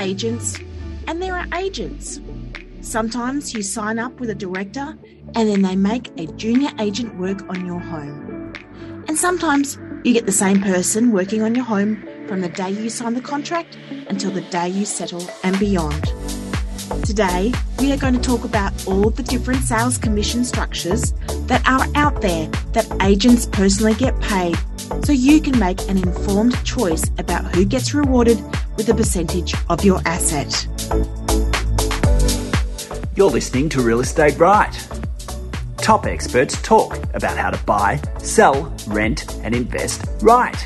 agents and there are agents. Sometimes you sign up with a director and then they make a junior agent work on your home. And sometimes you get the same person working on your home from the day you sign the contract until the day you settle and beyond. Today, we are going to talk about all the different sales commission structures that are out there that agents personally get paid so you can make an informed choice about who gets rewarded with a percentage of your asset. You're listening to Real Estate Right. Top experts talk about how to buy, sell, rent, and invest right.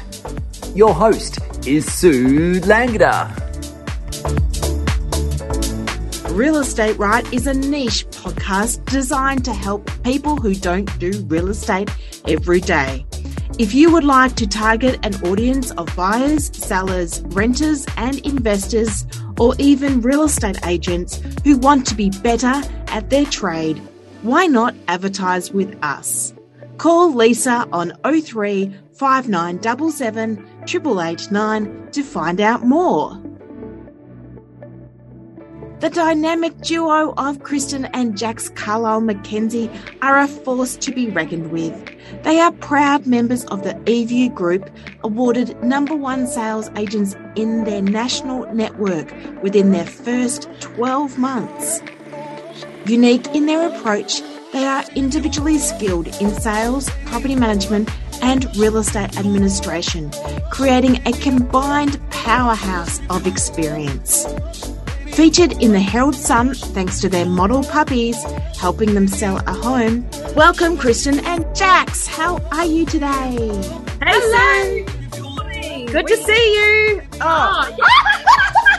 Your host is Sue Langley. Real Estate Right is a niche podcast designed to help people who don't do real estate every day. If you would like to target an audience of buyers, sellers, renters, and investors, or even real estate agents who want to be better at their trade, why not advertise with us? Call Lisa on 03 5977 8889 to find out more. The dynamic duo of Kristen and Jax Carlyle-Mackenzie are a force to be reckoned with. They are proud members of the eView Group, awarded number one sales agents in their national network within their first 12 months. Unique in their approach, they are individually skilled in sales, property management, and real estate administration, creating a combined powerhouse of experience. Featured in the Herald Sun thanks to their model puppies helping them sell a home. Welcome, Kristen and Jax. How are you today? Hey, Hello. Good to see you. Oh,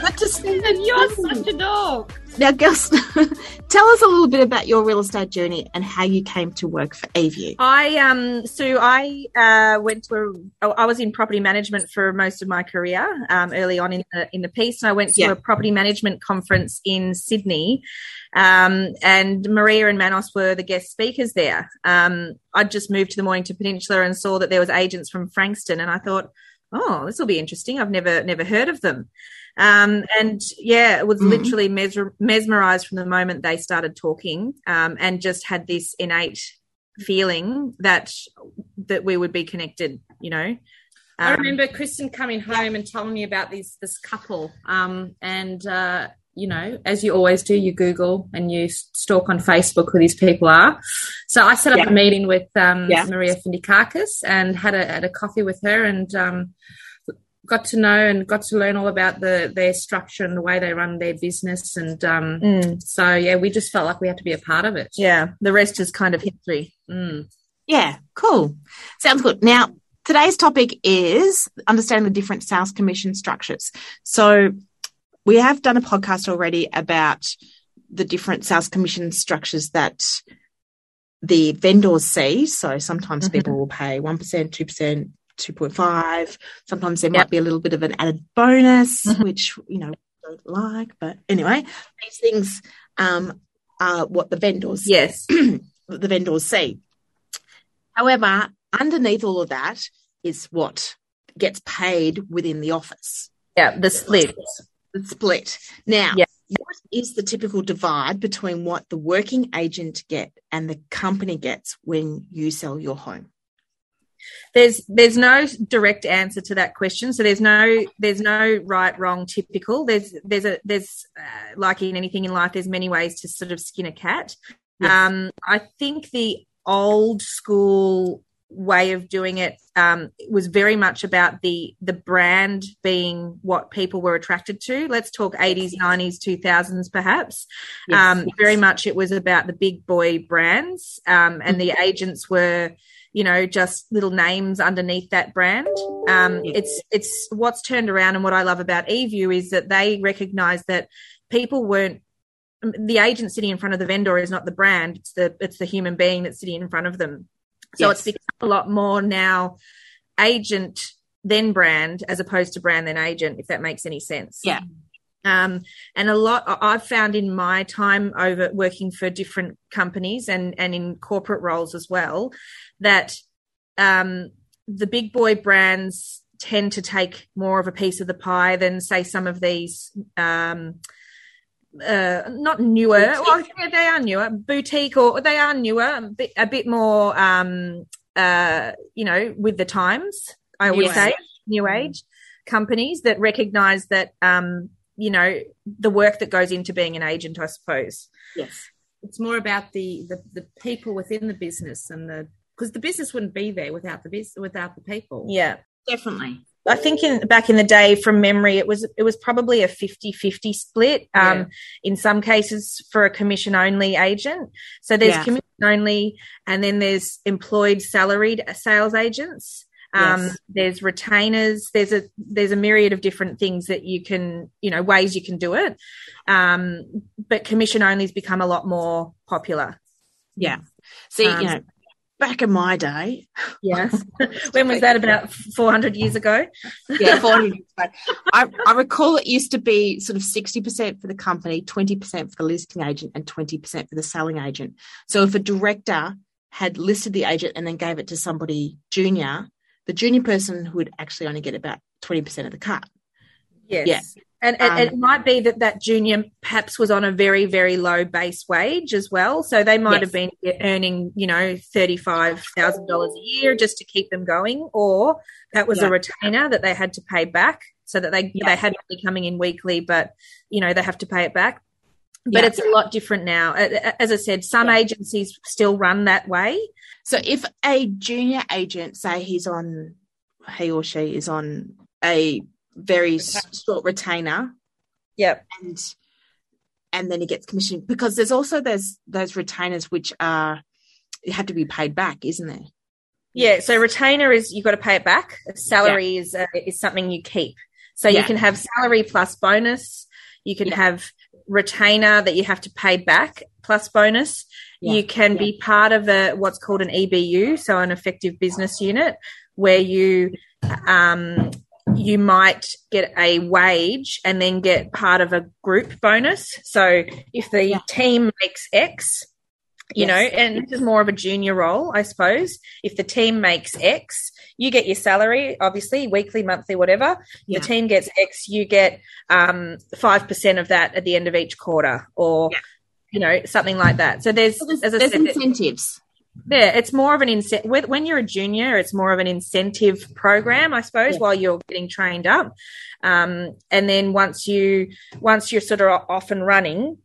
good to see you. You're such a dog. Now, girls, tell us a little bit about your real estate journey and how you came to work for eView. I um so I uh went to a, I was in property management for most of my career um early on in the in the piece and I went to Yeah. a property management conference in Sydney um and Maria and Manos were the guest speakers there um I'd just moved to the Mornington Peninsula and saw that there was agents from Frankston and I thought oh this will be interesting I've never never heard of them um, and yeah, it was Mhm. literally mesmer- mesmerized from the moment they started talking, um, and just had this innate feeling that that we would be connected. You know, I Um, remember Kristen coming home and telling me about these this couple. Um, and uh, you know, as you always do, you Google and you stalk on Facebook who these people are. So I set up Yeah. a meeting with um, Yeah. Maria Findikakis and had a had a coffee with her and um, got to know and got to learn all about the their structure and the way they run their business. And um, mm, so yeah, we just felt like we had to be a part of it. yeah, the rest is kind of history. Mm. Yeah, cool. Sounds good. Now, today's topic is understanding the different sales commission structures. So, we have done a podcast already about the different sales commission structures that the vendors see. So, sometimes Mhm. people will pay 1%, 2%, 2.5. Sometimes there Yep. might be a little bit of an added bonus, Mhm. which, you know, don't like. But anyway, these things um, are what the vendors Yes, the vendors see. However, underneath all of that is what gets paid within the office, yeah, the split. the split. Now, Yeah. what is the typical divide between what the working agent get and the company gets when you sell your home? There's there's no direct answer to that question. So there's no there's no right wrong typical. There's there's a there's uh, like in anything in life there's many ways to sort of skin a cat. Yes. um i think the old school way of doing it um was very much about the the brand being what people were attracted to. Let's talk 80s 90s 2000s perhaps. Um, very much it was about the big boy brands, um, and the agents were, you know, just little names underneath that brand. Um, It's it's what's turned around, and what I love about eView is that they recognise that people weren't. The agent sitting in front of the vendor is not the brand; it's the it's the human being that's sitting in front of them. So Yes. it's become a lot more now agent then brand as opposed to brand then agent, if that makes any sense. Yeah. Um, and a lot I've found in my time over working for different companies and, and in corporate roles as well, that um, the big boy brands tend to take more of a piece of the pie than say some of these um, uh, not newer. Well, yeah, they are newer, boutique, or they are newer, a bit, a bit more, um, uh, you know, with the times. I would say new age companies that recognise that, um, you know, the work that goes into being an agent. I suppose. Yes. It's more about the the, the people within the business and the because the business wouldn't be there without the business without the people. Yeah. Definitely. I think in back in the day from memory it was it was probably a 50-50 split um Yeah. in some cases for a commission only agent so there's Yeah. commission only and then there's employed salaried sales agents um Yes. there's retainers there's a there's a myriad of different things that you can you know ways you can do it. Um but commission only's become a lot more popular. Yeah. See, Um, you know, back in my day, yes. When was that? About 400 years ago? Yeah, 400 years ago, I, I recall it used to be sort of 60% for the company, 20% for the listing agent, and 20% for the selling agent. So if a director had listed the agent and then gave it to somebody junior, the junior person would actually only get about 20% of the cut. Yes. Yeah. And, and Um, it might be that that junior perhaps was on a very, very low base wage as well. So they might Yes. have been earning, you know, $35,000 a year just to keep them going. Or that was Yeah. a retainer that they had to pay back so that they, Yeah. they had money coming in weekly, but, you know, they have to pay it back. But Yeah. it's a lot different now. As I said, some Yeah. agencies still run that way. So if a junior agent, say he's on, he or she is on a very short retainer, Yep. and and then he gets commission because there's also those those retainers which are you have to be paid back, isn't there? Yeah, so retainer is you've got to pay it back. Salary is uh, is something you keep. So you can have salary plus bonus. You can Yeah. have retainer that you have to pay back plus bonus. Yeah. You can be part of a what's called an EBU, so an effective business unit, where you um, you might get a wage and then get part of a group bonus. So if the Yeah. team makes X, you Yes. know, and this is more of a junior role, I suppose. If the team makes X, you get your salary, obviously, weekly, monthly, whatever. Yeah. The team gets X, you get um, 5% of that at the end of each quarter or, Yeah. you know, something like that. So there's, there's, as there's said, incentives. yeah, it's more of an incentive. When you're a junior, it's more of an incentive program, I suppose, while you're getting trained up. Um, and then once you once you're sort of off and running,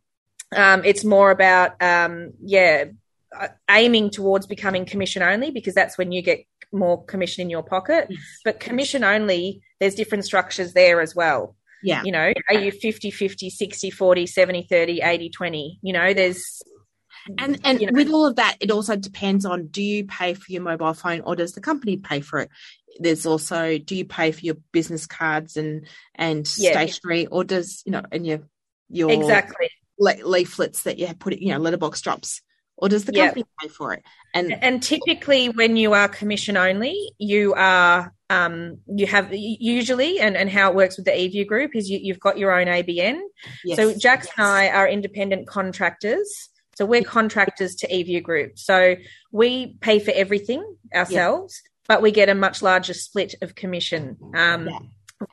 um, it's more about um, yeah, Uh, aiming towards becoming commission only because that's when you get more commission in your pocket. Yes. But commission only, there's different structures there as well. Yeah. You know, are you 50 50, 60 40, 70 30, 80 20? You know, there's And and you know. with all of that, it also depends on do you pay for your mobile phone or does the company pay for it? There's also do you pay for your business cards and and Yeah. stationery or does you know and your your exactly. le- leaflets that you have put it you know letterbox drops or does the company pay for it? And And typically, when you are commission only, you are um, you have usually, and, and how it works with the eView group is you, you've got your own ABN. yes, So Jax yes. and I are independent contractors. So we're contractors to eView Group. So we pay for everything ourselves, but we get a much larger split of commission. Um, Yeah.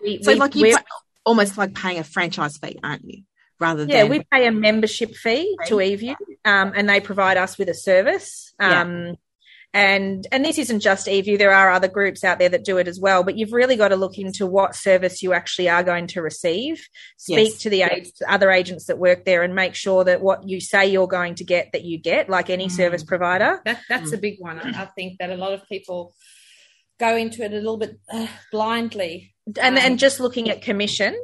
we, so we- like you almost like paying a franchise fee, aren't you? Rather yeah, than we pay a membership fee to eView, um, and they provide us with a service. Yeah. Um, and and this isn't just eView. There are other groups out there that do it as well. But you've really got to look into what service you actually are going to receive. Speak Yes. to the ag- other agents that work there, and make sure that what you say you're going to get that you get, like any Mm. service provider. That that's a big one. I, I think that a lot of people go into it a little bit uh, blindly. and Um, and just looking at commission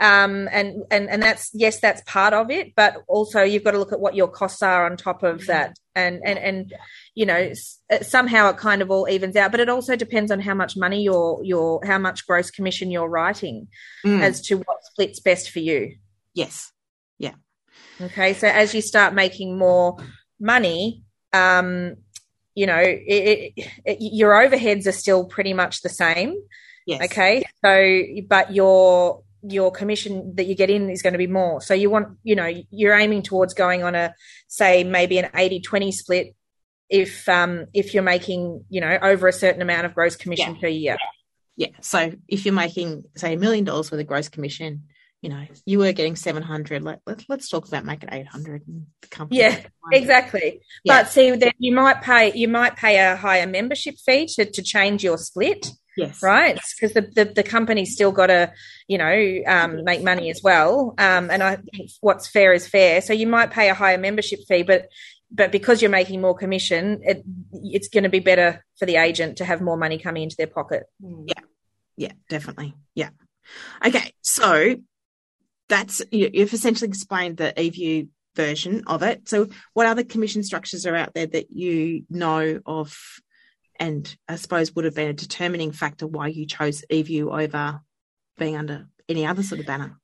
um and and and that's yes that's part of it but also you've got to look at what your costs are on top of that. And and and you know somehow it kind of all evens out but it also depends on how much money you're you're how much gross commission you're writing Mm, as to what splits best for you. Yes, Yeah. okay so as you start making more money um you know it, it, it, your overheads are still pretty much the same. Yes, Okay. So, but your your commission that you get in is going to be more. So you want, you know, you're aiming towards going on a say maybe an 80-20 split if um if you're making, you know, over a certain amount of gross commission per year. Yeah. So if you're making, say, a million dollars with a gross commission, you know, you were getting 700. Let, let, let's talk about making 800 and the company. Yeah, exactly. Yeah. But see, then you might pay you might pay a higher membership fee to, to change your split, Yes. right? Because the, the the company's still got to you know um, make money as well. Um, and I think what's fair is fair. So you might pay a higher membership fee, but but because you're making more commission, it, it's going to be better for the agent to have more money coming into their pocket. Yeah, Yeah, definitely. Yeah. Okay. So that's, you, you've essentially explained the eView version of it. So what other commission structures are out there that you know of and I suppose would have been a determining factor why you chose eView over being under any other sort of banner?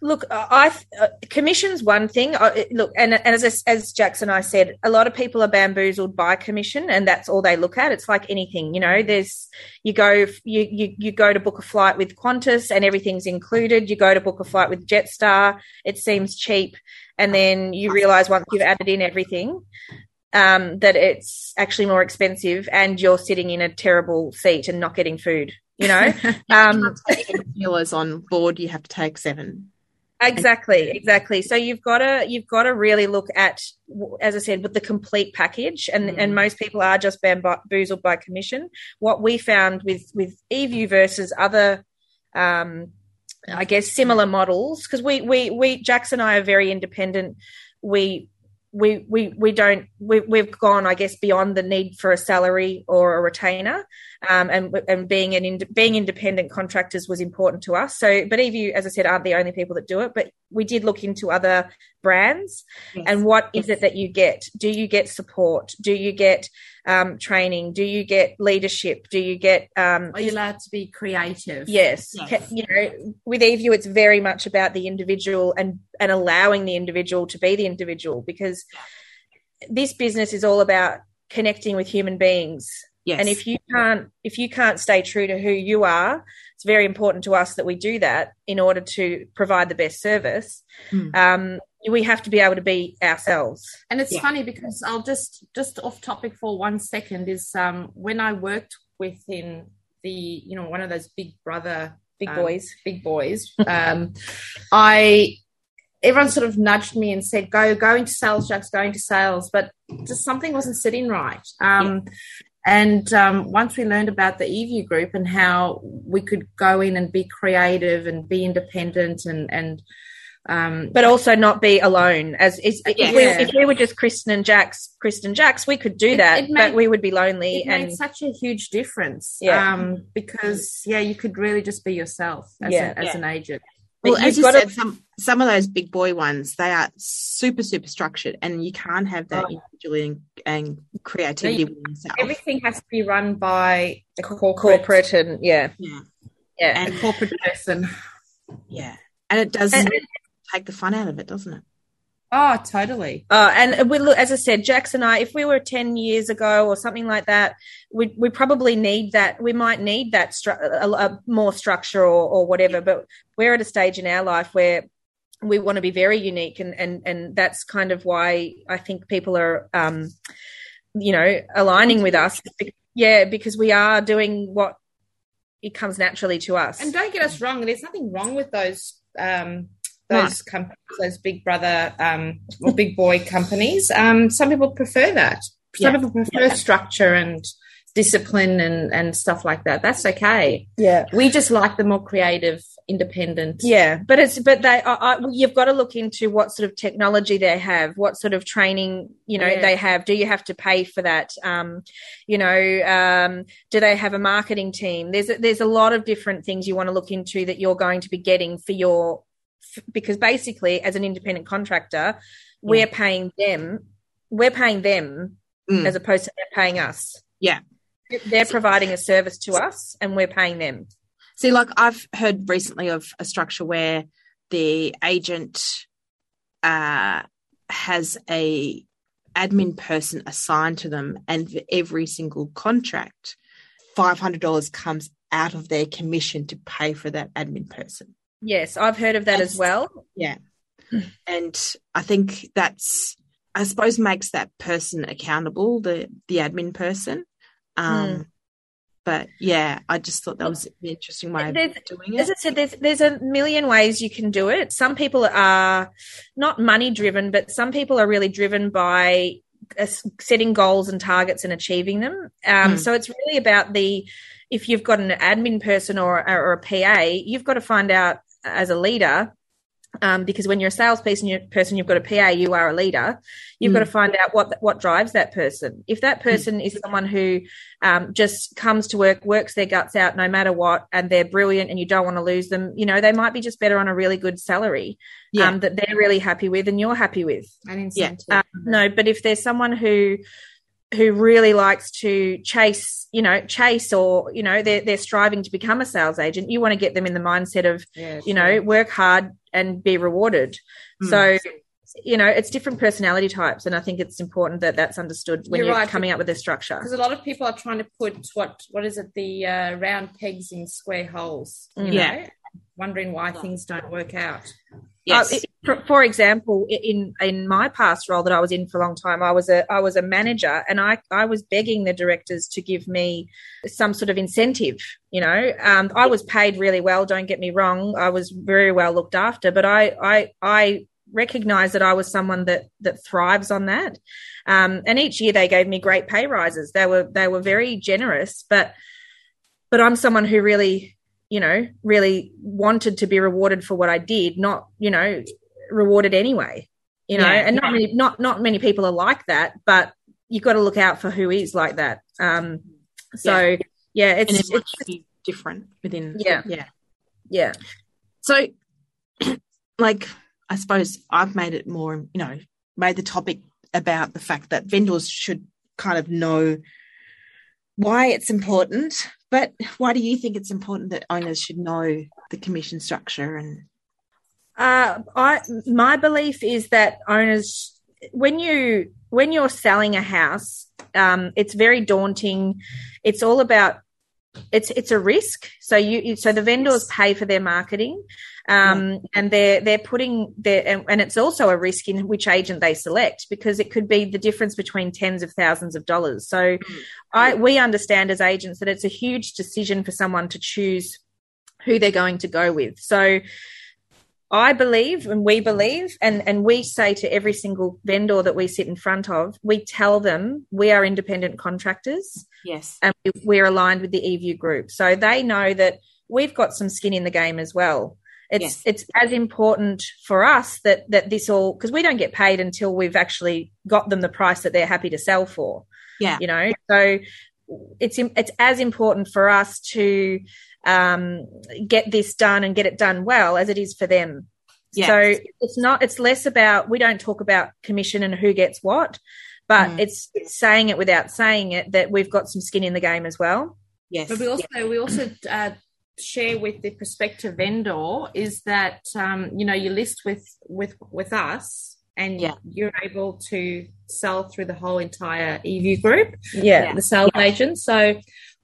Look, I uh, commission's one thing. Look, and, and as as Jackson and I said, a lot of people are bamboozled by commission, and that's all they look at. It's like anything, you know. There's you go you you you go to book a flight with Qantas, and everything's included. You go to book a flight with Jetstar, it seems cheap, and then you realise once you've added in everything um, that it's actually more expensive, and you're sitting in a terrible seat and not getting food. You know, um, Kilos on board, you have to take seven. Exactly, exactly. So you've got to you've got to really look at, as I said, with the complete package, and Mm. and most people are just bamboozled by commission. What we found with with eView versus other, um, I guess similar models, because we we we Jax and I are very independent. We we we we don't we, we've gone I guess beyond the need for a salary or a retainer um, and and being an ind- being independent contractors was important to us so but eView as I said aren't the only people that do it but we did look into other brands and what is it that you get do you get support do you get um, training do you get leadership do you get um, Are you allowed to be creative? Yes. Yes. You know, with eView, it's very much about the individual and, and allowing the individual to be the individual because this business is all about connecting with human beings. Yes. And if you can't, if you can't stay true to who you are, it's very important to us that we do that in order to provide the best service. Mm. Um, we have to be able to be ourselves. And it's Yeah. funny because I'll just just off topic for one second is um when I worked within the you know one of those big brother Big um, boys. big boys um I everyone sort of nudged me and said go go into sales Jax go into sales but just something wasn't sitting right um and um, once we learned about the eView group and how we could go in and be creative and be independent and and um, but also not be alone. As is, if, we, if we were just Kristen and Jax, Kristen Jax, we could do It- that, it made- but we would be lonely. it and made such a huge difference. Yeah. Um, because yeah, you could really just be yourself as, Yeah. a, as Yeah. an agent. Well, as you said, some some of those big boy ones, they are super, super structured, and you can't have that Oh. individuality and, and creativity No, within yourself. Everything has to be run by a corporate, corporate and yeah, yeah, yeah. and a corporate person. yeah, and it does And- take the fun out of it, doesn't it? Oh, totally. Uh, and we look, as I said, Jax and I, if we were 10 years ago or something like that, we, we probably need that. We might need that stru- a, a more structure or, or whatever, but we're at a stage in our life where we want to be very unique. And, and, and that's kind of why I think people are, um, you know, aligning with us. Yeah, because we are doing what it comes naturally to us. And don't get us wrong, there's nothing wrong with those um, those companies, those big brother um, or big boy companies. Um, some people prefer that. Some Yeah. people prefer structure and discipline and, and stuff like that. That's okay. yeah. We just like the more creative, independent. Yeah, but it's but they I, I, you've got to look into what sort of technology they have, what sort of training you know Yeah. they have. Do you have to pay for that? Um, you know, um, do they have a marketing team? There's a, there's a lot of different things you want to look into that you're going to be getting for your because basically as an independent contractor, we're paying them, we're paying them Mm. as opposed to they're paying us. Yeah. They're providing a service to us and we're paying them. See, like I've heard recently of a structure where the agent uh, has a admin person assigned to them, and for every single contract, five hundred dollars comes out of their commission to pay for that admin person. Yes, I've heard of that as well. Yeah, and I think that's I suppose makes that person accountable, the the admin person. Um, Mm. But yeah, I just thought that was an interesting way There's- of doing it. As. I said, there's there's a million ways you can do it. Some people are not money driven, but some people are really driven by uh, setting goals and targets and achieving them. Um, Mm. So it's really about the if you've got an admin person or, or a PA, you've got to find out as a leader. Um, because when you're a salesperson, person, you've got a PA, you are a leader. You've Mm. got to find out what what drives that person. If that person is someone who um, just comes to work, works their guts out no matter what, and they're brilliant, and you don't want to lose them, you know, they might be just better on a really good salary Yeah. um, that they're really happy with and you're happy with. Incentive. Um, no, but if there's someone who who really likes to chase, you know, chase or you know they're they're striving to become a sales agent, you want to get them in the mindset of yeah, you know work hard and be rewarded. Mm. So. You know, it's different personality types, and I think it's important that that's understood when You're you're, right. coming up with a structure. because a lot of people are trying to put what what is it the uh, round pegs in square holes you Mm. know Yeah. wondering why things don't work out Yes. Uh, for, for example, in in my past role that I was in for a long time, I was a I was a manager, and I I was begging the directors to give me some sort of incentive. You know, um, I was paid really well. Don't get me wrong, I was very well looked after, but I I I recognized that I was someone that that thrives on that. Um, and each year they gave me great pay rises. They were they were very generous, but but I'm someone who really you know, really wanted to be rewarded for what I did, not, you know, rewarded anyway. You know, Yeah. and not many not not many people are like that, but you've got to look out for who is like that. Um so yeah, and it's, it's be different within. Yeah. Yeah. yeah. So, like, I suppose I've made it more, you know, made the topic about the fact that vendors should kind of know why it's important. But why do you think it's important that owners should know the commission structure and Uh, I my belief is that owners, when you when you're selling a house, um, it's very daunting. It's all about it's it's a risk. So you so the vendors pay for their marketing, um, and they're they're putting their and, and it's also a risk in which agent they select because it could be the difference between tens of thousands of dollars. So I we understand as agents that it's a huge decision for someone to choose who they're going to go with. So I believe and we believe and, and we say to every single vendor that we sit in front of, we tell them we are independent contractors yes, and we- we're aligned with the eView group. So they know that we've got some skin in the game as well. It's Yes. it's as important for us that that this all because we don't get paid until we've actually got them the price that they're happy to sell for yeah, you know so it's it's as important for us to um, get this done and get it done well as it is for them Yeah. so it's not it's less about we don't talk about commission and who gets what but Mm. it's, it's saying it without saying it that we've got some skin in the game as well yes, But we also we also uh, share with the prospective vendor is that um, you know you list with with with us and Yeah. you're able to sell through the whole entire eView group, yeah the sales agent. So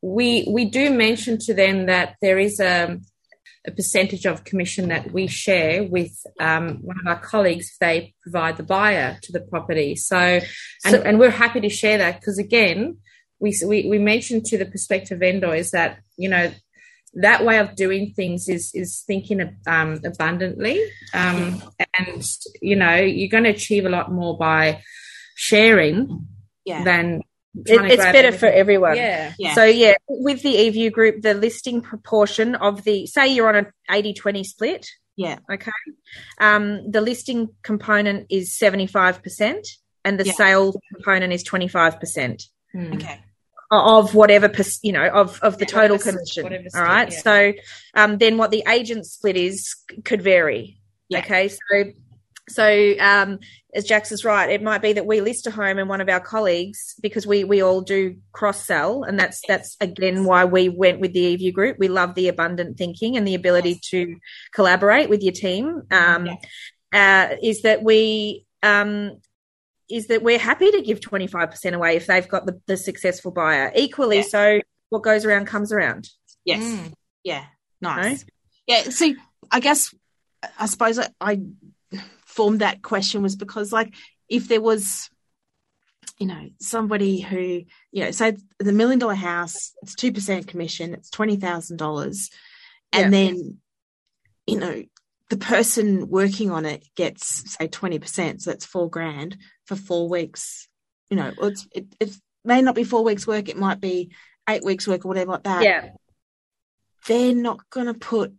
we we do mention to them that there is a a percentage of commission that we share with um, one of our colleagues if they provide the buyer to the property. So, and, So- and we're happy to share that because again, we, we we mentioned to the prospective vendor is that you know that way of doing things is is thinking um, abundantly, um, and you know you're going to achieve a lot more by sharing yeah, than It- it's grab better for everyone Yeah, yeah, So yeah, with the eView group, the listing proportion of the say you're on an 80-20 split, yeah, okay, um, the listing component is seventy five percent, and the Yeah. sales component is twenty five percent Hmm. okay, of whatever per- you know of of the Yeah, total commission. whatever All right, split, so um, then what the agent split is could vary. Yeah. Okay, so so um, as Jax is right, it might be that we list a home and one of our colleagues because we we all do cross sell, and that's that's again why we went with the eView group. We love the abundant thinking and the ability to collaborate with your team. Um, uh, is that we um, is that we're happy to give twenty five percent away if they've got the, the successful buyer. Equally, Yeah. so what goes around comes around. yes, Mm. yeah, nice. Yeah, see, I guess I suppose I, I formed that question was because like if there was you know, somebody who, you know, say the million dollar house, it's 2% commission, it's $20,000. And Yeah. then, you know, the person working on it gets, say, 20%. So that's four grand for four weeks. You know, it's, it, it may not be four weeks' work, it might be eight weeks' work or whatever like that. Yeah. They're not going to put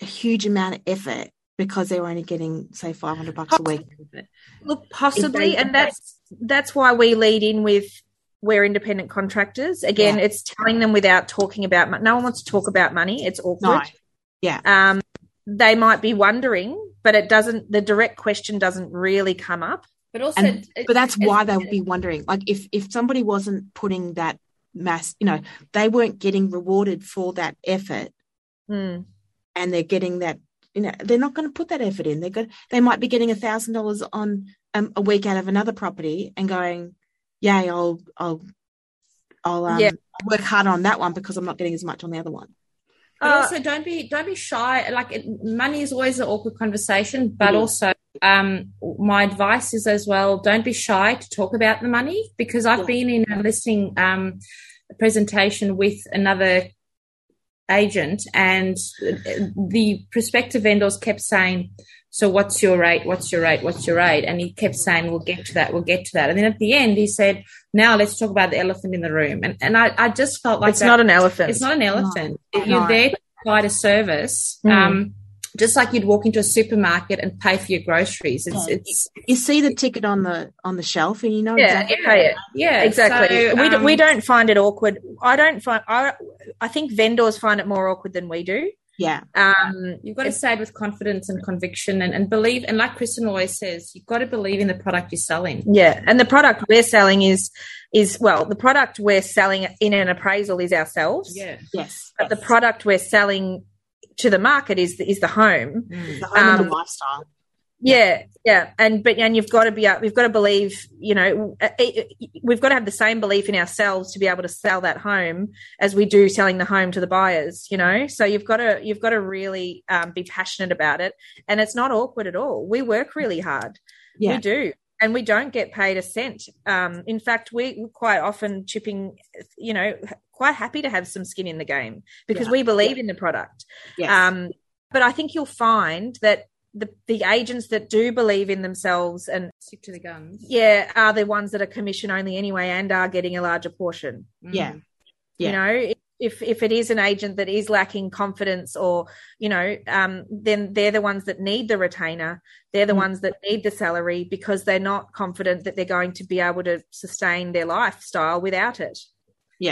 a huge amount of effort because they're only getting, say, 500 bucks a week. out of it. Look, possibly, and that's that's why we lead in with we're independent contractors. Again, Yeah. it's telling them without talking about money. No one wants to talk about money. It's awkward. No. Yeah. Um, they might be wondering, but it doesn't. The direct question doesn't really come up. But also, and it- but that's it- why they would be wondering like if if somebody wasn't putting that mass you know they weren't getting rewarded for that effort Hmm. and they're getting that you know they're not going to put that effort in they're going they might be getting a thousand dollars on um, a week out of another property and going yay i'll i'll i'll um, Yeah. work harder on that one because i'm not getting as much on the other one But Uh, also, don't be don't be shy. Like it, money is always an awkward conversation, but It is. also, um, my advice is as well: don't be shy to talk about the money because I've Yeah. been in a listing um, presentation with another agent, and the prospective vendors kept saying. So what's your rate? What's your rate? What's your rate? And he kept saying, "We'll get to that. We'll get to that." And then at the end, he said, "Now let's talk about the elephant in the room." And and I, I just felt like it's that- not an elephant. it's not an elephant. No. You're No. there to provide a service, Mm. um, just like you'd walk into a supermarket and pay for your groceries. It's, Yeah. it's you see the ticket on the on the shelf and you know yeah, exactly you pay it. yeah, exactly. so, we, d- um, we don't find it awkward. I don't find. I I think vendors find it more awkward than we do. yeah Um, You've got to say it with confidence and conviction, and, and believe. And like Kristen always says, you've got to believe in the product you're selling. Yeah, and the product we're selling is is well, the product we're selling in an appraisal is ourselves. yes but the product we're selling to the market is the, is the home. the home and um, the lifestyle Yeah, yeah, and but and you've got to be up we've got to believe, you know, uh, we've got to have the same belief in ourselves to be able to sell that home as we do selling the home to the buyers. You know, so you've got to you've got to really um, be passionate about it, and it's not awkward at all. We work really hard. Yeah. We do. And we don't get paid a cent. Um, in fact, we we're quite often chipping, you know, quite happy to have some skin in the game because Yeah. we believe in the product. yes. Um, but I think you'll find that the, the agents that do believe in themselves and Stick to the guns. yeah are the ones that are commission only anyway and are getting a larger portion. yeah Mm. Yeah. You know, if if it is an agent that is lacking confidence or you know, um, then they're the ones that need the retainer. They're the Mm. ones that need the salary because they're not confident that they're going to be able to sustain their lifestyle without it.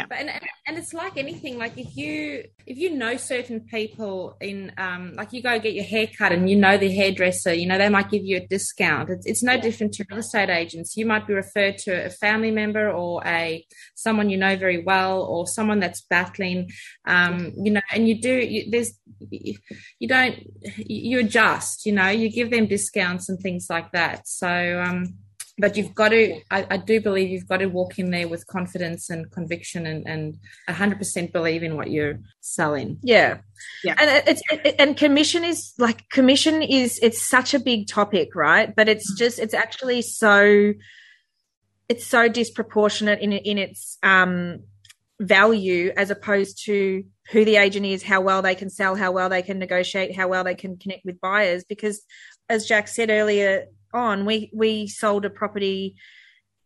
But and, and it's like anything. Like if you if you know certain people in um like you go get your hair cut and you know the hairdresser, you know they might give you a discount. It's it's no different to real estate agents. You might be referred to a family member or a someone you know very well or someone that's battling. Um, you know, and you do you, there's you don't you adjust. You know, you give them discounts and things like that. So um but you've got to I, I do believe you've got to walk in there with confidence and conviction and and 100% believe in what you're selling Yeah. Yeah. And it's it, and commission is like commission is it's such a big topic, right? But it's just it's actually so it's so disproportionate in in its um value as opposed to who the agent is, how well they can sell, how well they can negotiate, how well they can connect with buyers because as Jax said earlier on, we we sold a property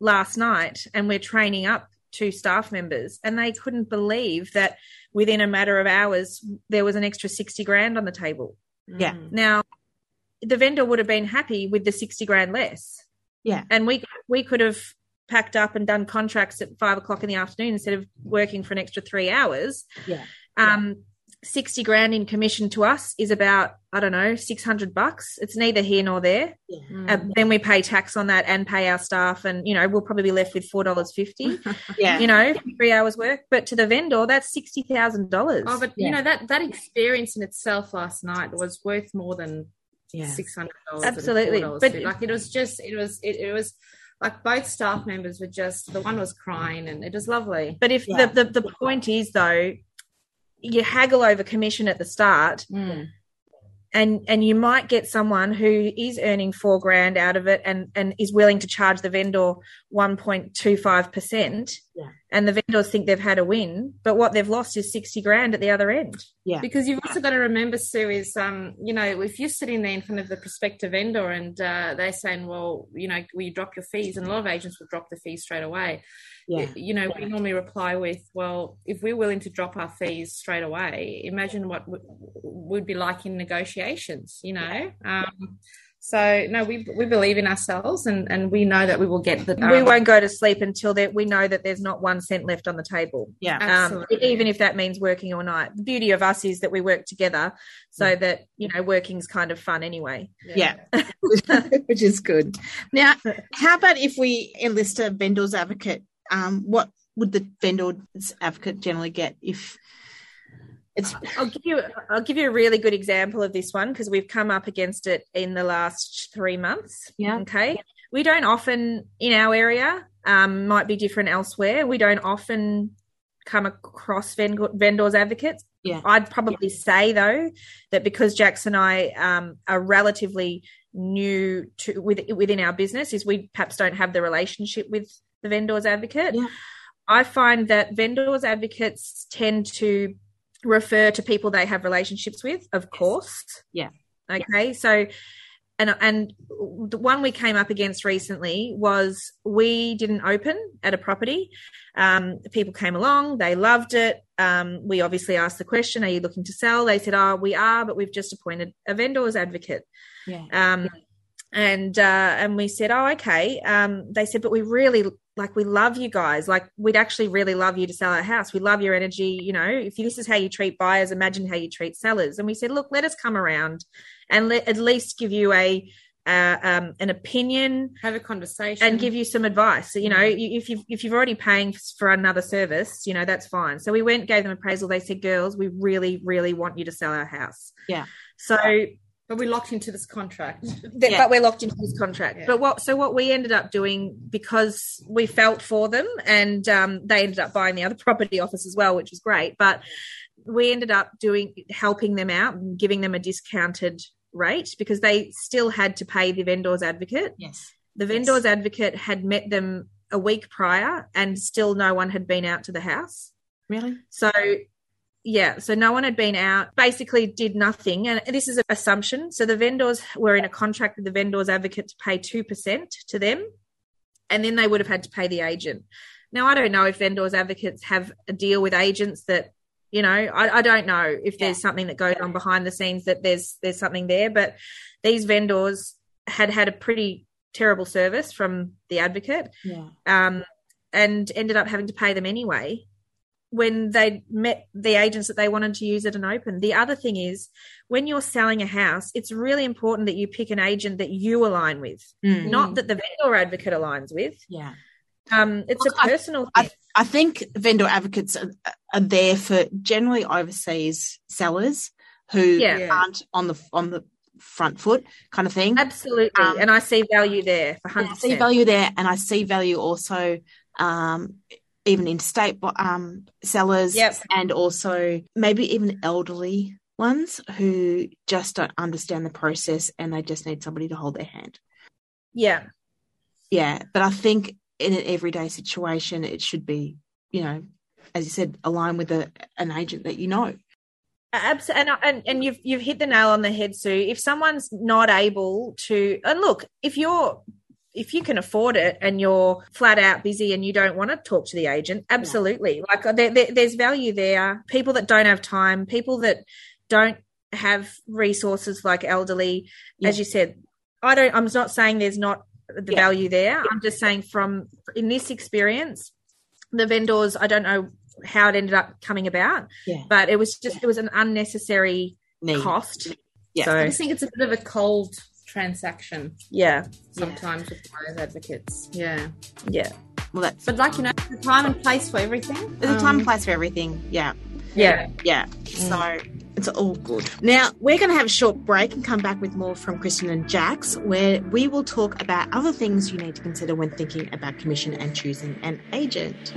last night and we're training up two staff members and they couldn't believe that within a matter of hours there was an extra 60 grand on the table Yeah. Mm. now the vendor would have been happy with the 60 grand less Yeah. and we we could have packed up and done contracts at five o'clock in the afternoon instead of working for an extra three hours Yeah. um 60 grand in commission to us is about i don't know 600 bucks it's neither here nor there Mm. uh, then we pay tax on that and pay our staff and you know we'll probably be left with four dollars fifty yeah you know, three hours work. But to the vendor, that's sixty thousand dollars. oh but Yeah. you know that that experience in itself last night was worth more than yeah six hundred dollars Absolutely. but But- like it was just it was it, it was like both staff members were just the one was crying and it was lovely but if Yeah. the, the the point is though, you haggle over commission at the start, Mm. and and you might get someone who is earning four grand out of it and and is willing to charge the vendor 1.25 percent Yeah. and the vendors think they've had a win but what they've lost is 60 grand at the other end Yeah. Because you've also got to remember, Sue, is um, you know, if you're sitting there in front of the prospective vendor and uh, they're saying, well, you know, will you drop your fees? And a lot of agents will drop the fees straight away. Yeah. You know, we normally reply with, well, if we're willing to drop our fees straight away, imagine what w- would be like in negotiations, you know? Um, so, no, we, we believe in ourselves and, and we know that we will get the. we um, won't go to sleep until that we know that there's not one cent left on the table Yeah. um, even if that means working all night the beauty of us is that we work together so that you know working's kind of fun anyway Yeah. Which is good. Now, how about if we enlist a vendor's advocate? Um, what would the vendor's advocate generally get if it's I'll give you I'll give you a really good example of this one because we've come up against it in the last three months. Yeah. Okay. We don't often in our area, um, might be different elsewhere. We don't often come across vendor, vendors advocates. Yeah. I'd probably say though that because Jax and I um, are relatively new to with, within our business, is we perhaps don't have the relationship with the vendors advocate. Yeah. I find that vendors advocates tend to refer to people they have relationships with, of course. Yeah. Okay. So, and and the one we came up against recently was we didn't open at a property. Um, people came along, they loved it. Um, we obviously asked the question, "Are you looking to sell?" They said, "Oh, we are, but we've just appointed a vendor's advocate." yeah Um, and uh, and we said, oh, okay. Um, they said, but we really like we love you guys. Like we'd actually really love you to sell our house. We love your energy. You know, if this is how you treat buyers, imagine how you treat sellers. And we said, look, let us come around and let at least give you a uh, um, an opinion have a conversation and give you some advice. So, you know, you- if you if you've already paying for another service, you know that's fine. So we went, gave them appraisal. They said, girls, we really, really want you to sell our house. Yeah. So but we're locked into this contract. that, Yeah. but we're locked into this contract. Yeah. But what so what we ended up doing because we felt for them and um, they ended up buying the other property office as well, which was great. But we ended up doing helping them out and giving them a discounted rate because they still had to pay the vendor's advocate. yes The vendor's advocate had met them a week prior and still no one had been out to the house. really So yeah, so no one had been out, basically did nothing. And this is an assumption. So the vendors were in a contract with the vendors advocate to pay 2% to them, and then they would have had to pay the agent. Now, I don't know if vendors advocates have a deal with agents that, you know, I, I don't know if there's something that goes on behind the scenes that there's there's something there, but these vendors had had a pretty terrible service from the advocate yeah um, and ended up having to pay them anyway when they met the agents that they wanted to use at an open. The other thing is when you're selling a house, it's really important that you pick an agent that you align with, Mm. not that the vendor advocate aligns with. yeah Um, it's Look, a personal I, thing. I think vendor advocates are, are there for generally overseas sellers who Yeah. aren't on the on the front foot kind of thing. Absolutely. um, and I see value there for And I see value there, and I see value also um, even in state um, sellers, Yep. and also maybe even elderly ones who just don't understand the process and they just need somebody to hold their hand. Yeah. Yeah, but I think in an everyday situation, it should be, you know, as you said, align with a, an agent that you know. Abs- and, and and you've you've hit the nail on the head, Sue. If someone's not able to, and look, if you're if you can afford it and you're flat out busy and you don't want to talk to the agent, absolutely. Like uh, there, there, there's value there. People that don't have time, people that don't have resources like elderly, Yeah. as you said. I don't. I'm not saying there's not the Yeah. value there. I'm just saying from in this experience, the vendors. I don't know how it ended up coming about Yeah. but it was just it was an unnecessary Need. cost. Yeah. So I just think it's a bit of a cold transaction yeah, sometimes with buyers advocates. Yeah. yeah, Well, that's But like, you know, there's a time and place for everything. there's a time Um, and place for everything. Yeah. yeah. Yeah. So it's all good. Now we're going to have a short break and come back with more from Kristen and Jax, where we will talk about other things you need to consider when thinking about commission and choosing an agent.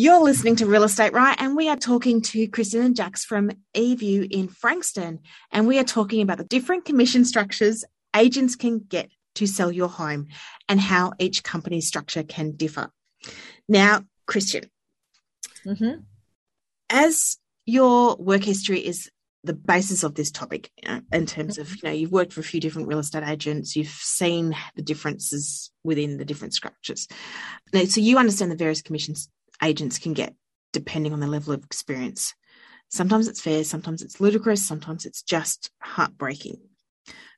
You're listening to Real Estate Right, and we are talking to Kristen and Jax from eView in Frankston, and we are talking about the different commission structures agents can get to sell your home and how each company's structure can differ. Now, Kristen, Mm-hmm. as your work history is the basis of this topic uh, in terms of you know you've worked for a few different real estate agents you've seen the differences within the different structures now, so you understand the various commissions agents can get depending on the level of experience sometimes it's fair sometimes it's ludicrous sometimes it's just heartbreaking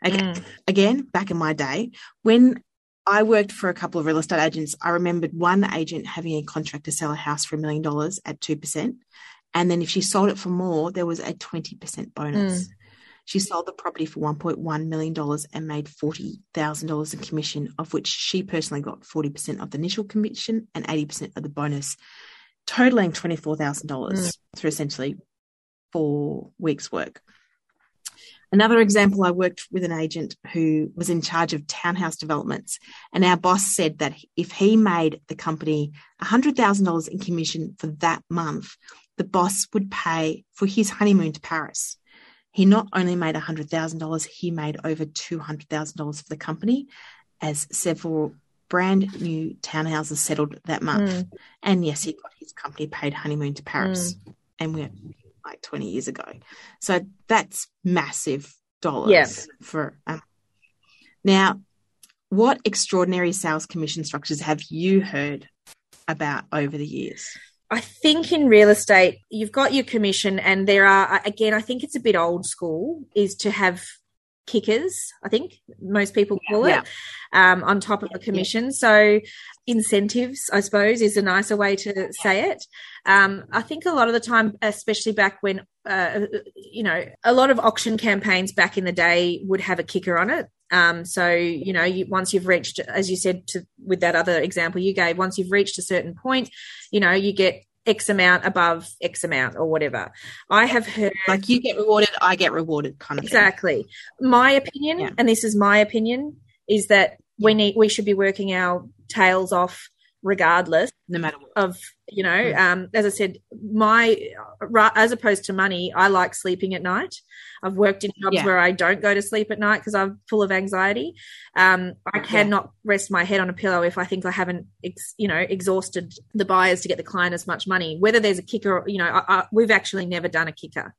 okay Mm. again back in my day when I worked for a couple of real estate agents. I remembered one agent having a contract to sell a house for a million dollars at 2%. And then if she sold it for more, there was a 20% bonus. She sold the property for $1.1 million and made $40,000 in commission, of which she personally got 40% of the initial commission and 80% of the bonus, totaling $24,000 Mm. through essentially four weeks' work. Another example, I worked with an agent who was in charge of townhouse developments, and our boss said that if he made the company $100,000 in commission for that month, the boss would pay for his honeymoon to Paris. He not only made $100,000, he made over $200,000 for the company as several brand new townhouses settled that month. Mm. And yes, he got his company paid honeymoon to Paris. And we're like 20 years ago. So that's massive dollars Yeah. for um, now what extraordinary sales commission structures have you heard about over the years? I think in real estate, you've got your commission, and there are, again, I think it's a bit old school, is to have kickers, I think most people call Yeah. it, um, on top of the commission. So incentives, I suppose, is a nicer way to say it. Um, I think a lot of the time, especially back when, uh, you know, a lot of auction campaigns back in the day would have a kicker on it. Um, so you know, you, once you've reached, as you said, to, with that other example you gave, once you've reached a certain point, you know, you get X amount above X amount or whatever. I have heard Like you get rewarded, I get rewarded kind of thing. exactly. My opinion, Yeah. and this is my opinion, is that we need we should be working our tails off regardless No matter what. of you know Mm. um as i said my as opposed to money i like sleeping at night i've worked in jobs Yeah. where i don't go to sleep at night because i'm full of anxiety um i cannot rest my head on a pillow if i think i haven't ex, you know exhausted the buyers to get the client as much money whether there's a kicker you know I, I, we've actually never done a kicker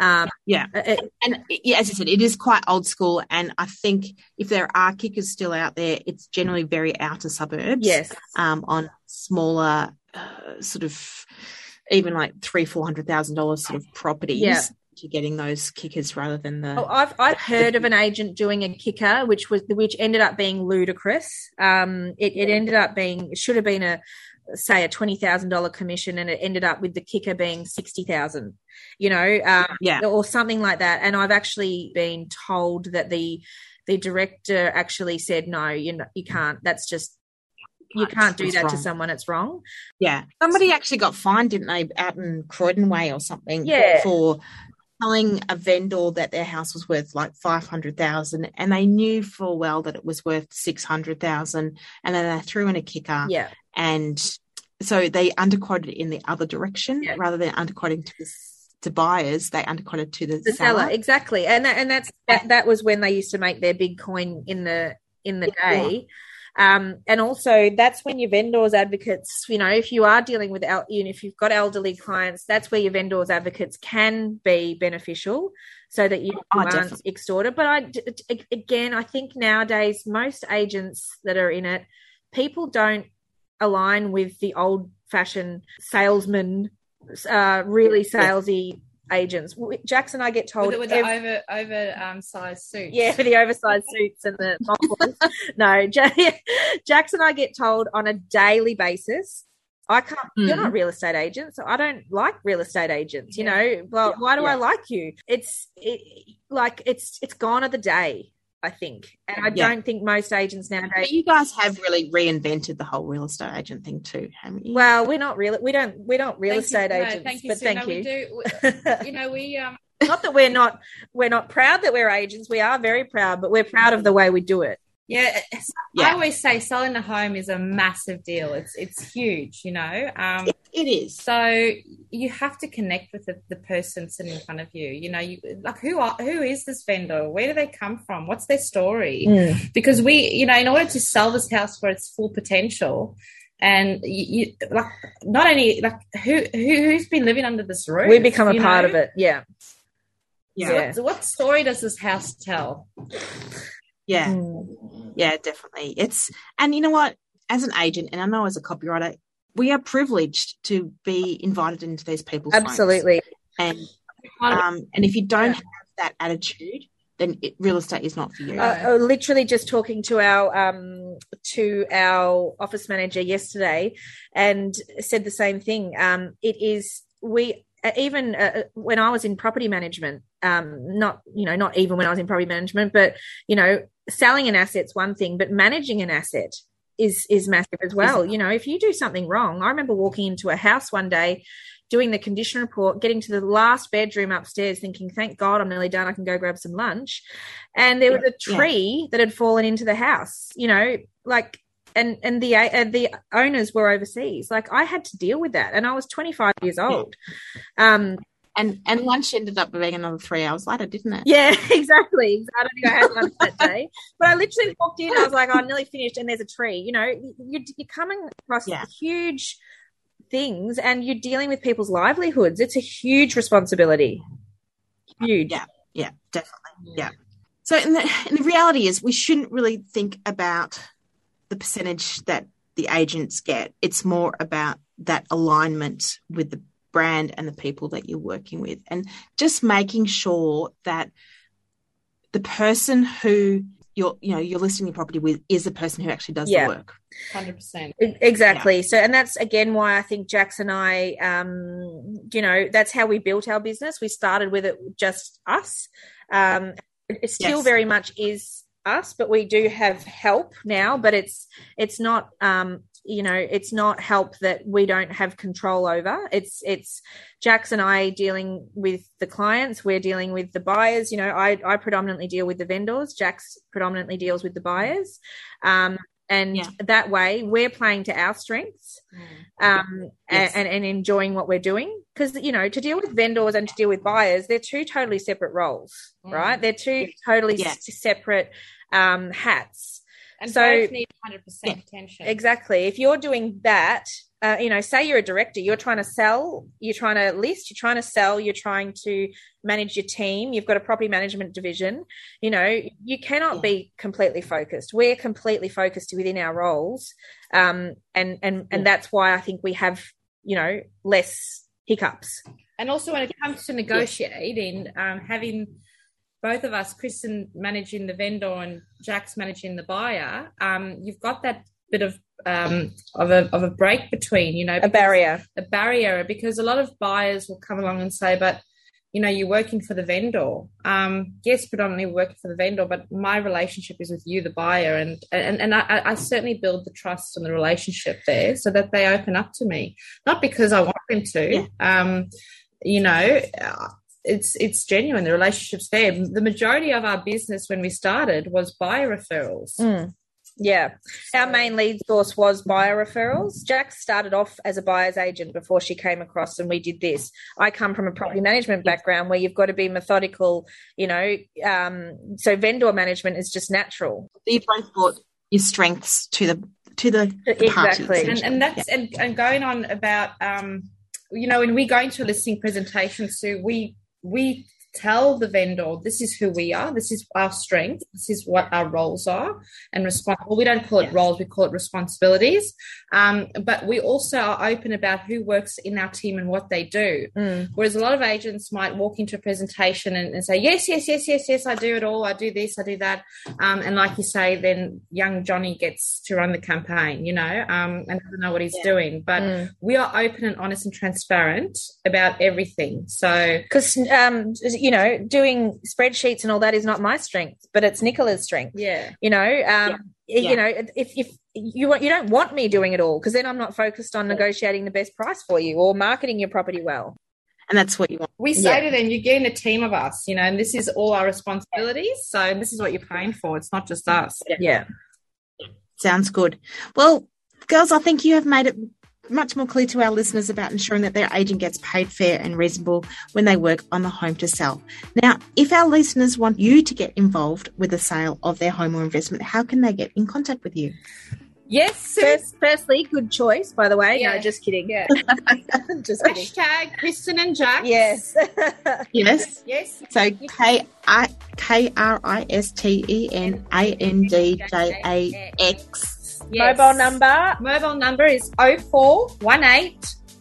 um Yeah. it- And yeah, as I said, it is quite old school. And I think if there are kickers still out there, it's generally very outer suburbs. yes Um, on smaller, uh, sort of, even like three, four hundred thousand dollars sort of properties. Yeah. To getting those kickers rather than the Oh, I've I've heard of an agent doing a kicker, which was which ended up being ludicrous. Um, it, it ended up being it should have been a say a twenty thousand dollar commission, and it ended up with the kicker being sixty thousand. You know, um, yeah. or something like that. And I've actually been told that the the director actually said no, you know, you can't. That's just you can't do It's that to someone. It's wrong. Yeah. Somebody actually got fined, didn't they, out in Croydon Way or something? Yeah. For telling a vendor that their house was worth like five hundred thousand, and they knew full well that it was worth six hundred thousand, and then they threw in a kicker, Yeah, and so they underquoted in the other direction Yeah. rather than underquoting to the to buyers. They underquoted to the, the seller exactly, and that, and that's that, that was when they used to make their big coin in the in the day. Um, and also that's when your vendors advocates, you know, if you are dealing with, el- you know, if you've got elderly clients, that's where your vendors advocates can be beneficial so that you Oh, aren't definitely. extorted. But I, again, I think nowadays most agents that are in it, people don't align with the old fashioned salesman, uh, really salesy agents. Jackson, I get told with, the- with the over over um, sized suits. yeah, for the oversized suits and the no, Ja- Jackson, I get told on a daily basis. I can't. You're Mm. not real estate agents, so I don't like real estate agents. You Yeah. know, well, why do I like you? It's it, like it's it's gone of the day. I think, and I Yeah. don't think most agents But nowadays. you guys have really reinvented the whole real estate agent thing too, haven't you? Well, we're not real. We don't. We're not real Thank you. estate No, agents. thank you, but Sue. thank No, you. We do. You know, we um, not that we're not we're not proud that we're agents. We are very proud, but we're proud of the way we do it. Yeah, I always say selling a home is a massive deal. It's it's huge, you know. Um, It is. so you have to connect with the, the person sitting in front of you. You know, you like who are who is this vendor? Where do they come from? What's their story? Mm. Because we, you know, in order to sell this house for its full potential, and you, you like not only like who, who who's been living under this roof, We become a part know? of it. Yeah. Yeah. So what, so what story does this house tell? Yeah. Mm. Yeah, definitely. It's and you know what? As an agent, and I know as a copywriter, we are privileged to be invited into these people's. Absolutely. And um, and if you don't have that attitude, then it, real estate is not for you. Uh, uh, literally just talking to our um, to our office manager yesterday, and said the same thing. Um, it is we even uh, when I was in property management, um, not you know not even when I was in property management, but you know selling an asset's one thing, but managing an asset is is massive as well. You know, if you do something wrong, I remember walking into a house one day doing the condition report, getting to the last bedroom upstairs, thinking, thank God I'm nearly done. I can go grab some lunch. And there was a Yeah. tree that had fallen into the house, you know, like, and, and the, uh, the owners were overseas. Like I had to deal with that. And I was 25 years old. Um, and and lunch ended up being another three hours later, didn't it? yeah, exactly. I don't think I had lunch that day, but I literally walked in. I was like, "Oh, I'm nearly finished," and there's a tree. You know, you're, you're coming across Yeah. huge things, and you're dealing with people's livelihoods. It's a huge responsibility. Huge. Yeah. Yeah, definitely. Yeah. So, and the, and the reality is, we shouldn't really think about the percentage that the agents get. It's more about that alignment with the brand and the people that you're working with, and just making sure that the person who you're, you know, you're listing your property with is the person who actually does Yeah. the work. Hundred percent. E- Exactly. So, and that's again why I think Jax and I, um, you know, that's how we built our business. We started with it just us. Um, it it still Yes. very much is us, but we do have help now. But it's it's not, um, you know, it's not help that we don't have control over. It's it's Jax and I dealing with the clients. We're dealing with the buyers. You know, I I predominantly deal with the vendors. Jax predominantly deals with the buyers. Um, and Yeah. that way we're playing to our strengths um, Yes. and, and enjoying what we're doing because you know to deal with vendors and to deal with buyers they're two totally separate roles Mm. right they're two totally Yeah. s- separate um, hats And So- both need hundred percent attention. exactly if you're doing that uh, you know say you're a director you're trying to sell you're trying to list you're trying to sell you're trying to manage your team you've got a property management division you know you cannot Yeah. be completely focused. We're completely focused within our roles um, and and and that's why i think we have you know less hiccups. And also, when it comes to negotiating, um, having both of us, Kristen managing the vendor and Jax managing the buyer, um, you've got that bit of um, of a of a break between, you know, a barrier a barrier because a lot of buyers will come along and say, but you know, you're working for the vendor. Um, yes, predominantly working for the vendor, but my relationship is with you, the buyer, and and and I, I certainly build the trust and the relationship there so that they open up to me, not because I want them to. Yeah. Um, you know, uh, it's it's genuine. The relationship's there. The majority of our business when we started was buyer referrals. Mm. Yeah. Our main lead source was buyer referrals. Jax started off as a buyer's agent before she came across and we did this. I come from a property management background where you've got to be methodical, you know. Um, so vendor management is just natural. You both brought your strengths to the to the, the party, Exactly. and, and that's and, and going on about um you know when we go into a listing presentation so we we tell the vendor this is who we are this is our strength this is what our roles are and respond well we don't call it roles we call it responsibilities um, but we also are open about who works in our team and what they do Mm. Whereas a lot of agents might walk into a presentation and, and say, yes, yes, yes, yes, yes, I do it all. I do this, I do that. Um, and like you say, then young Johnny gets to run the campaign, you know, um, and doesn't know what he's doing. But Mm. we are open and honest and transparent about everything. So, Because, um, you know, doing spreadsheets and all that is not my strength, but it's Nicola's strength. yeah. You know, um, Yeah. you know, if, if you want, you don't want me doing it all because then I'm not focused on negotiating the best price for you or marketing your property well. and that's what you want. We say to them, you're getting a team of us, you know, and this is all our responsibilities. So this is what you're paying for. It's not just us. Yeah. Sounds good. Well, girls, I think you have made it much more clear to our listeners about ensuring that their agent gets paid fair and reasonable when they work on the home to sell. Now, if our listeners want you to get involved with the sale of their home or investment, how can they get in contact with you? Yes. First, firstly, good choice, by the way. Yeah. No, just kidding. Yeah. just kidding. Hashtag Kristen and Jax. Yes. Yes. Yes. So K I K R I S T E N A N D J A X. Yes. Mobile number. Mobile number is 0418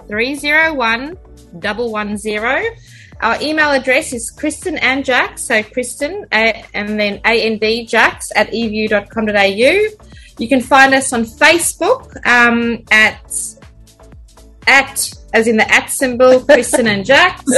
301 110. Our email address is Kristen and Jax, so Kristen uh, and then A-N-D Jax at evu.com.au. You can find us on Facebook um, at at as in the at symbol Kristen and Jax.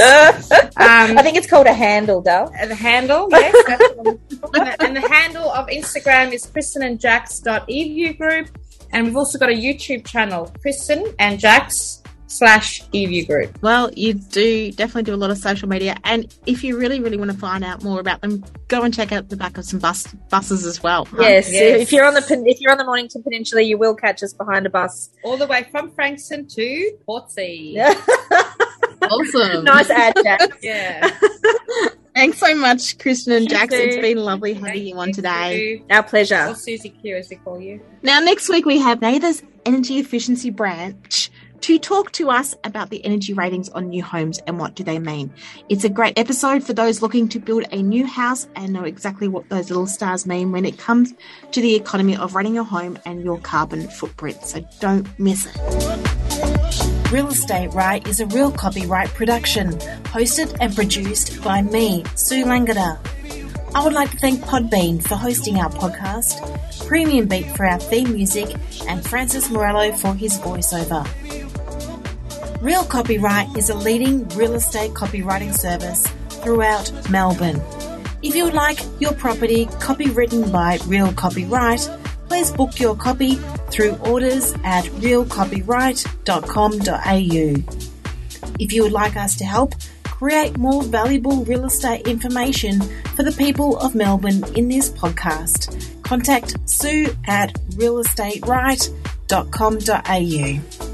Um, I think it's called a handle, Dal. the handle, yes. that's what I'm looking for. and, the, and the handle of Instagram is Kristen and Jax.evu group. And we've also got a YouTube channel, Kristen and Jax slash evu group. Well, you do definitely do a lot of social media, and if you really, really want to find out more about them, go and check out the back of some bus buses as well. huh? Yes. Yes. If you're on the if you're on the Mornington Peninsula, you will catch us behind a bus. All the way from Frankston to Portsea. awesome. nice ad, Jax. Yeah. Thanks so much, Kristen and Thank Jax. It's you. been lovely having you on today. Our Or pleasure. Susie Q, as we call you. Now, next week we have NatHERS Energy Efficiency Branch to talk to us about the energy ratings on new homes and what do they mean. It's a great episode for those looking to build a new house and know exactly what those little stars mean when it comes to the economy of running your home and your carbon footprint. So don't miss it. Real Estate Right is a real copyright production, hosted and produced by me, Sue Langley. I would like to thank Podbean for hosting our podcast, Premium Beat for our theme music, and Francis Morello for his voiceover. Real Copyright is a leading real estate copywriting service throughout Melbourne. If you would like your property copywritten by Real Copyright, please book your copy through orders at realcopyright.com.au. If you would like us to help create more valuable real estate information for the people of Melbourne in this podcast, contact Sue at realestateright.com.au.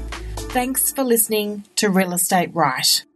Thanks for listening to Real Estate Right.